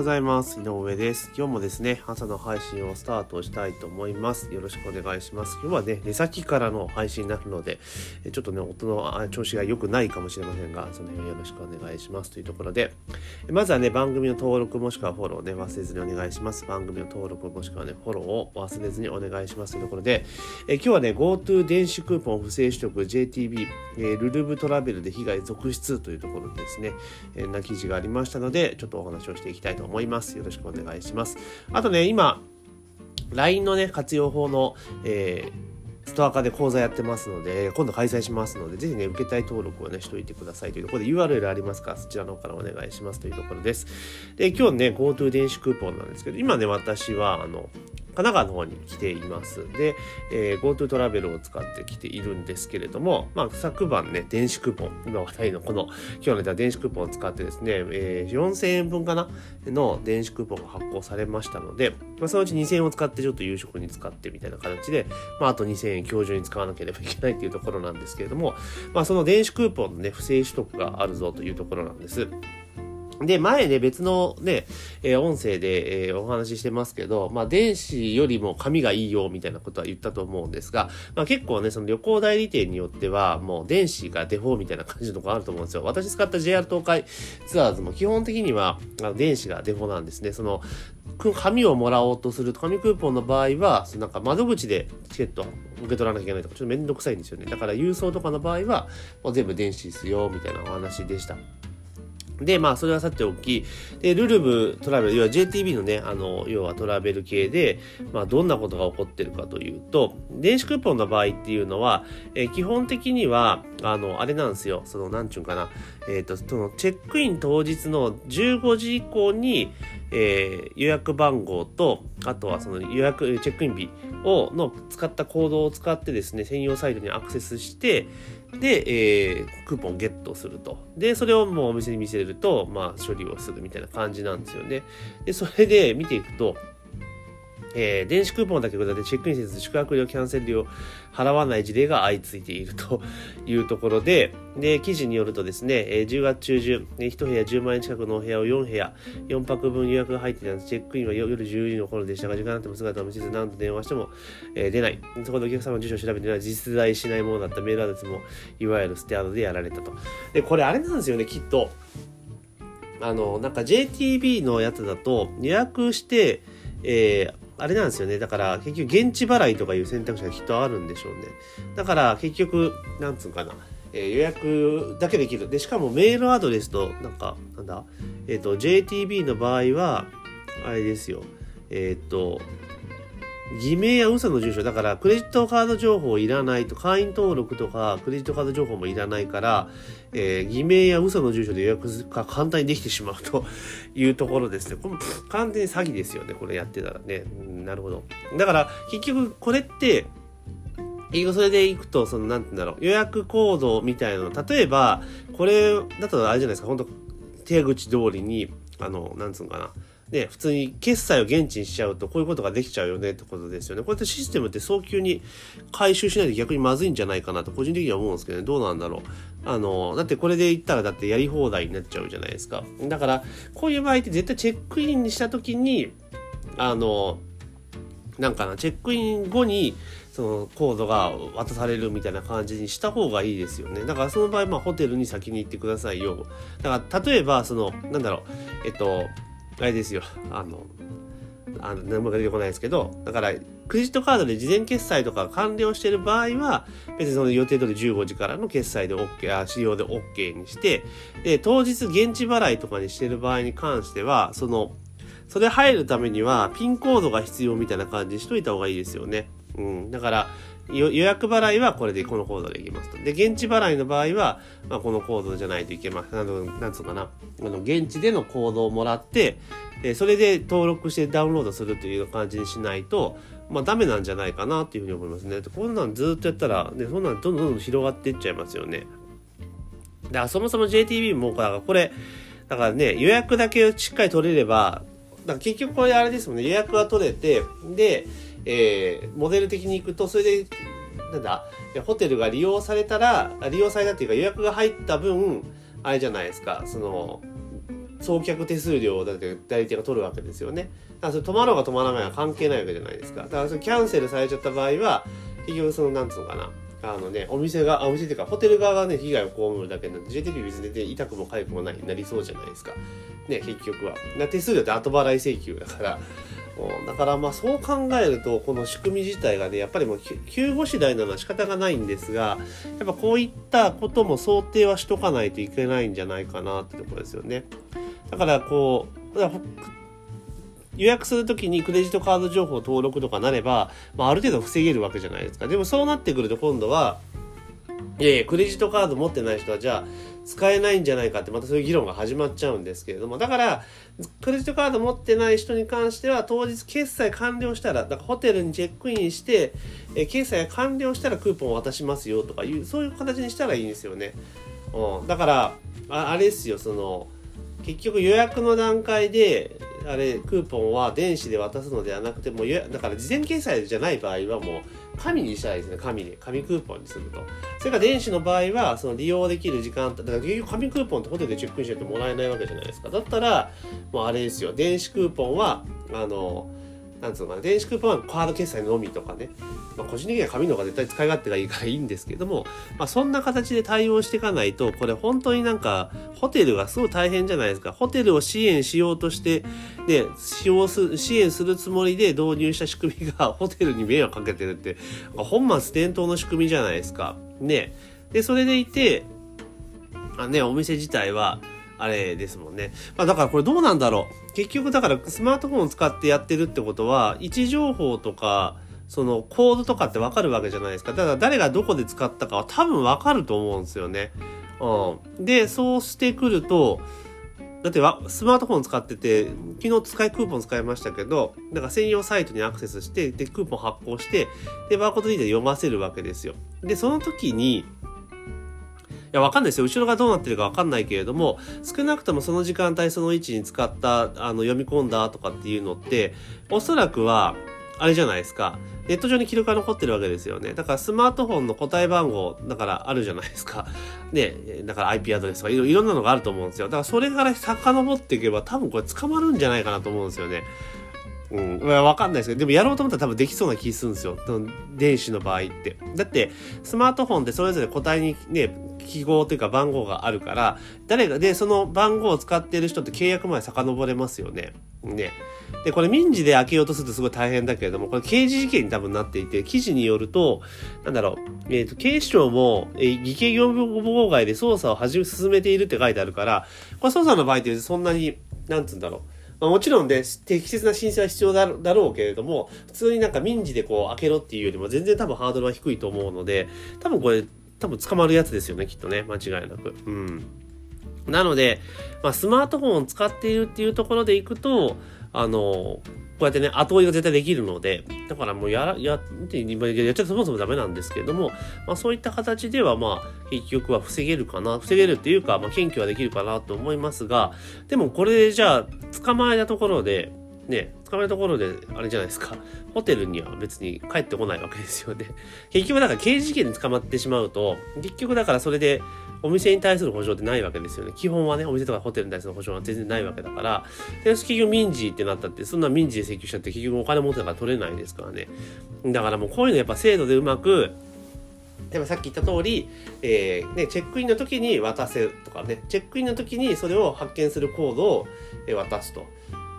ございます。井上です。今日もですね、朝の配信をスタートしたいと思います。よろしくお願いします。今日はね、出先からの配信になるので、ちょっとね、音の調子が良くないかもしれませんが、その辺よろしくお願いしますというところで、まずはね、番組の登録もしくはフォローね、忘れずにお願いします。番組の登録もしくはね、フォローを忘れずにお願いしますというところで、え今日はね、GoTo 電子クーポン不正取得 JTB、えー、ルルブトラベルで被害続出というところでですね、え、な記事がありましたので、ちょっとお話をしていきたいと思います。思いますよろしくお願いします。あとね、今、LINE のね、活用法の、えーストア化で講座やってますので、今度開催しますので、ぜひね、受けたい登録をね、しといてくださいというところで URL ありますかそちらの方からお願いしますというところです。で、今日ね、GoTo 電子クーポンなんですけど、今ね、私は、あの、神奈川の方に来ています。で、えー、GoTo トラベルを使ってきているんですけれども、まあ、昨晩ね、電子クーポン、今話題のこの、今日のネタ電子クーポンを使ってですね、えー、4000円分かなの電子クーポンが発行されましたので、まあ、そのうち2000円を使ってちょっと夕食に使ってみたいな形で、まあ、あと2000円今日中に使わなければいけないっていうところなんですけれども、まあ、その電子クーポンのね、不正取得があるぞというところなんです。で、前ね、別のね、えー、音声で、えー、お話ししてますけど、まあ、電子よりも紙がいいよ、みたいなことは言ったと思うんですが、まあ、結構ね、その旅行代理店によっては、もう電子がデフォーみたいな感じのとこあると思うんですよ。私使った JR 東海ツアーズも基本的には、あの電子がデフォなんですね。その、紙をもらおうとすると、紙クーポンの場合は、そのなんか窓口でチケット受け取らなきゃいけないとか、ちょっとめんどくさいんですよね。だから郵送とかの場合は、もう全部電子ですよ、みたいなお話でした。で、まあ、それはさておき、で、ルルブトラベル、要は JTB のね、あの、要はトラベル系で、まあ、どんなことが起こってるかというと、電子クーポンの場合っていうのは、えー、基本的には、あの、あれなんですよ、その、なんちゅうかな、えっ、ー、と、その、チェックイン当日の15時以降に、えー、予約番号と、あとはその予約、チェックイン日を、の使ったコードを使ってですね、専用サイトにアクセスして、で、えー、クーポンゲットすると。で、それをもうお店に見せると、まあ、処理をするみたいな感じなんですよね。で、それで見ていくと、えー、電子クーポンだけでチェックインせず宿泊料キャンセル料払わない事例が相次いでいるというところで、で、記事によるとですね、えー、10月中旬、え、1部屋10万円近くのお部屋を4部屋、4泊分予約が入っていたんです。チェックインは夜10時の頃でしたが、時間になっても姿を見せず何度電話しても、えー、出ない。そこでお客様の住所を調べては実在しないものだったメールアドレスも、いわゆるステアードでやられたと。で、これあれなんですよね、きっと。あの、なんか JTB のやつだと予約して、えー、あれなんですよね。だから結局現地払いとかいう選択肢がきっとあるんでしょうね。だから結局、なんつうかな。えー、予約だけできる。で、しかもメールアドレスと、なんか、なんだ、えっ、ー、と、JTB の場合は、あれですよ。えっ、ー、と、偽名や嘘の住所。だから、クレジットカード情報いらないと、会員登録とか、クレジットカード情報もいらないから、えー、偽名や嘘の住所で予約が簡単にできてしまうと いうところですね。これ完全に詐欺ですよね。これやってたらね。なるほど。だから、結局、これって、英語それでいくと、その、なんて言うんだろう、予約コードみたいなの、例えば、これだとあれじゃないですか、本当手口通りに、あの、なんつうのかな、ね、普通に決済を現地にしちゃうとこういうことができちゃうよねってことですよね。こうやってシステムって早急に回収しないと逆にまずいんじゃないかなと個人的には思うんですけどね。どうなんだろう。あの、だってこれで言ったらだってやり放題になっちゃうじゃないですか。だから、こういう場合って絶対チェックインにした時に、あの、なんかな、チェックイン後に、そのコードが渡されるみたいな感じにした方がいいですよね。だからその場合、まあホテルに先に行ってくださいよ。だから例えば、その、なんだろう、えっと、あれですよ。あの、あの、名前が出てこないですけど、だから、クレジットカードで事前決済とか完了している場合は、別にその予定通り15時からの決済で OK、あ、使用で OK にして、で、当日現地払いとかにしている場合に関しては、その、それ入るためには、ピンコードが必要みたいな感じにしといた方がいいですよね。うん。だから、予約払いはこれでこのコードでいきますと。で、現地払いの場合は、まあ、このコードじゃないといけません。あの、なんつうかな。あの、現地でのコードをもらって、で、それで登録してダウンロードするという感じにしないと、まあ、ダメなんじゃないかなっていうふうに思いますね。こんなんずっとやったら、ね、そんなんどんどんどん広がっていっちゃいますよね。だからそもそも JTB も、だからこれ、だからね、予約だけしっかり取れれば、だから結局これあれですもんね、予約が取れて、で、えー、モデル的に行くと、それで、なんだ、ホテルが利用されたら、利用されたっていうか予約が入った分、あれじゃないですか、その、送客手数料をだって代理店が取るわけですよね。だからそれ止まろうが止まらないは関係ないわけじゃないですか。だからそれキャンセルされちゃった場合は、結局その、なんつうのかな。あのね、お店が、あ、お店っていうか、ホテル側がね、被害を被るだけなんで、JTB 別に全然痛くも痒くもないなりそうじゃないですか。ね、結局は。な手数料って後払い請求だから。だからまあそう考えるとこの仕組み自体がねやっぱりもう救護次第なのは仕方がないんですがやっぱこういったことも想定はしとかないといけないんじゃないかなってところですよね。だからこう予約するときにクレジットカード情報登録とかなれば、まあ、ある程度防げるわけじゃないですか。でもそうなってくると今度はいやいやクレジットカード持ってない人はじゃあ使えないんじゃないかってまたそういう議論が始まっちゃうんですけれどもだからクレジットカード持ってない人に関しては当日決済完了したらだからホテルにチェックインしてえ決済が完了したらクーポンを渡しますよとかいうそういう形にしたらいいんですよね、うん、だからああれですよその結局予約の段階であれクーポンは電子で渡すのではなくてもうだから事前決済じゃない場合はもう紙にしたいですね紙に。紙クーポンにすると。それから電子の場合はその利用できる時間だから結局紙クーポンってホテルでチェックインしないともらえないわけじゃないですか。だったらもうあれですよ。電子クーポンはあのなんつうのかな、電子クーポンはカード決済のみとかね、まあ、個人的には紙の方が絶対使い勝手がいいからいいんですけども、まあ、そんな形で対応していかないと、これ本当になんか、ホテルがすごい大変じゃないですか。ホテルを支援しようとして、で、使用す、支援するつもりで導入した仕組みが ホテルに迷惑かけてるって、本末転倒の仕組みじゃないですか。ね。で、それでいて、あね、お店自体は、あれですもんね。まあだからこれどうなんだろう。結局だからスマートフォンを使ってやってるってことは、位置情報とか、そのコードとかってわかるわけじゃないですか。だから誰がどこで使ったかは多分わかると思うんですよね。うん。で、そうしてくると、だってスマートフォン使ってて、昨日使いクーポン使いましたけど、なんか専用サイトにアクセスして、で、クーポン発行して、で、バーコードリーダー読ませるわけですよ。で、その時に、いや、わかんないですよ。後ろがどうなってるかわかんないけれども、少なくともその時間帯その位置に使った、あの、読み込んだとかっていうのって、おそらくは、あれじゃないですか。ネット上に記録が残ってるわけですよね。だからスマートフォンの答え番号、だからあるじゃないですか。ね、だから IP アドレスとかいろいろんなのがあると思うんですよ。だからそれから遡っていけば多分これ捕まるんじゃないかなと思うんですよね。うん。まあわかんないですけど、でもやろうと思ったら多分できそうな気するんですよ。電子の場合って。だって、スマートフォンでそれぞれ答えにね、記号というか番号があるから、誰が、で、その番号を使ってる人って契約前遡れますよね。ね。で、これ民事で開けようとするとすごい大変だけれども、これ刑事事件に多分なっていて、記事によると、なんだろう、えっ、ー、と、警視庁も、えー、偽計業務妨害で捜査を始め、進めているって書いてあるから、これ捜査の場合ってそんなに、なんつうんだろう。まあ、もちろんで、適切な申請は必要だろうけれども、普通になんか民事でこう開けろっていうよりも全然多分ハードルは低いと思うので、多分これ、多分捕まるやつですよね、きっとね。間違いなく。うん。なので、まあ、スマートフォンを使っているっていうところでいくと、あの、こうやってね、後追いが絶対できるので、だからもうやら、や、ってやっちゃそもそもダメなんですけれども、まあそういった形ではまあ結局は防げるかな、防げるっていうか、まあ検挙はできるかなと思いますが、でもこれでじゃあ捕まえたところで、ね、捕まえたところで、あれじゃないですか、ホテルには別に帰ってこないわけですよね。結局だから刑事事件に捕まってしまうと、結局だからそれでお店に対する保証ってないわけですよね。基本はね、お店とかホテルに対する保証は全然ないわけだから、で、結局民事ってなったって、そんな民事で請求しちゃって結局お金持ってたから取れないですからね。だからもうこういうのやっぱ制度でうまく、でもさっき言った通り、えー、ね、チェックインの時に渡せるとかね、チェックインの時にそれを発見するコードを渡すと。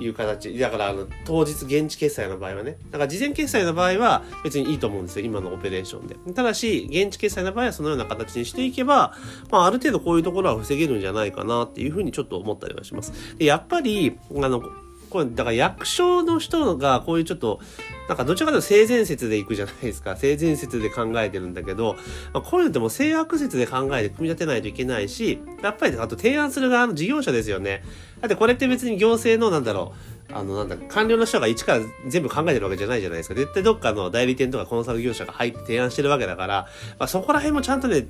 いう形。だから、あの、当日現地決済の場合はね。だから、事前決済の場合は別にいいと思うんですよ。今のオペレーションで。ただし、現地決済の場合はそのような形にしていけば、まあ、ある程度こういうところは防げるんじゃないかなっていうふうにちょっと思ったりはします。で、やっぱり、あの、これ、だから役所の人がこういうちょっと、なんかどちらかというと性善説でいくじゃないですか。性善説で考えてるんだけど、まあ、こういうのってもう性悪説で考えて組み立てないといけないし、やっぱりあと提案する側の事業者ですよね。だってこれって別に行政のなんだろう、あの、なんだ、官僚の人が一から全部考えてるわけじゃないじゃないですか。絶対どっかの代理店とかコンサル業者が入って提案してるわけだから、まあ、そこら辺もちゃんとね、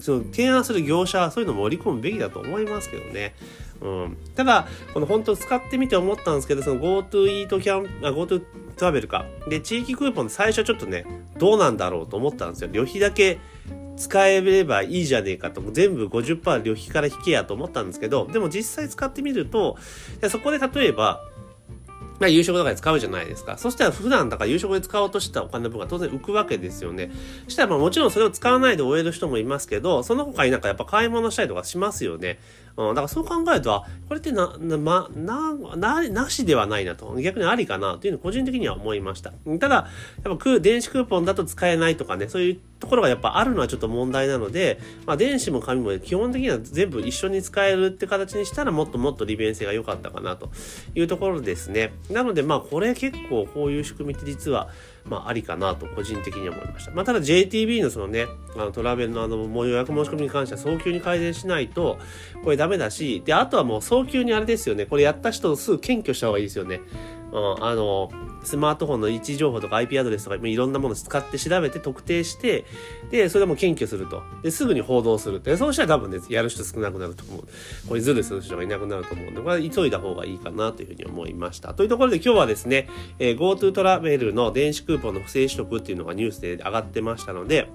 その提案する業者はそういうのも盛り込むべきだと思いますけどね。うん。ただ、この本当使ってみて思ったんですけど、その GoTo イートキャン、あ、GoTo トラベルか。で、地域クーポン最初ちょっとね、どうなんだろうと思ったんですよ。旅費だけ使えればいいじゃねえかと、全部50%旅費から引けやと思ったんですけど、でも実際使ってみると、そこで例えば、ま、夕食とかで使うじゃないですか。そしたら普段だから夕食で使おうとしたお金の分が当然浮くわけですよね。そしたらまあもちろんそれを使わないで終える人もいますけど、その他になんかやっぱ買い物したりとかしますよね。うん、だからそう考えると、これってな、な、ま、な、な、なしではないなと。逆にありかなというのを個人的には思いました。ただ、やっぱ電子クーポンだと使えないとかね、そういうところがやっぱあるのはちょっと問題なので、まあ電子も紙も基本的には全部一緒に使えるって形にしたらもっともっと利便性が良かったかなというところですね。なのでまあこれ結構こういう仕組みって実はまあ、ありかなと個人的に思いました。まあ、ただ JTB のそのね、あのトラベルのあのもう予約申し込みに関しては早急に改善しないと、これダメだし、で、あとはもう早急にあれですよね、これやった人をすぐ検挙した方がいいですよね。うん、あの、スマートフォンの位置情報とか IP アドレスとかいろんなものを使って調べて特定して、で、それも検挙すると。で、すぐに報道する。で、そうしたら多分ね、やる人少なくなると思う。これズルする人がいなくなると思うんで、これ急いだ方がいいかなというふうに思いました。というところで今日はですね、えー、GoTo トラベルの電子クーポンの不正取得っていうのがニュースで上がってましたので、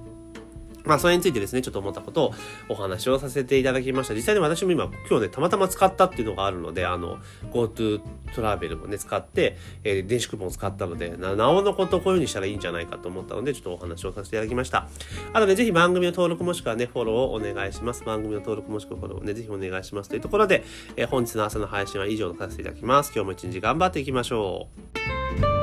まあ、それについてですね、ちょっと思ったことをお話をさせていただきました。実際に私も今、今日ね、たまたま使ったっていうのがあるので、あの、GoTo トラベルもね、使って、えー、電子クーポンを使ったので、な、なおのことこういう風にしたらいいんじゃないかと思ったので、ちょっとお話をさせていただきました。あとね、ぜひ番組の登録もしくはね、フォローをお願いします。番組の登録もしくはフォローをね、ぜひお願いします。というところで、えー、本日の朝の配信は以上とさせていただきます。今日も一日頑張っていきましょう。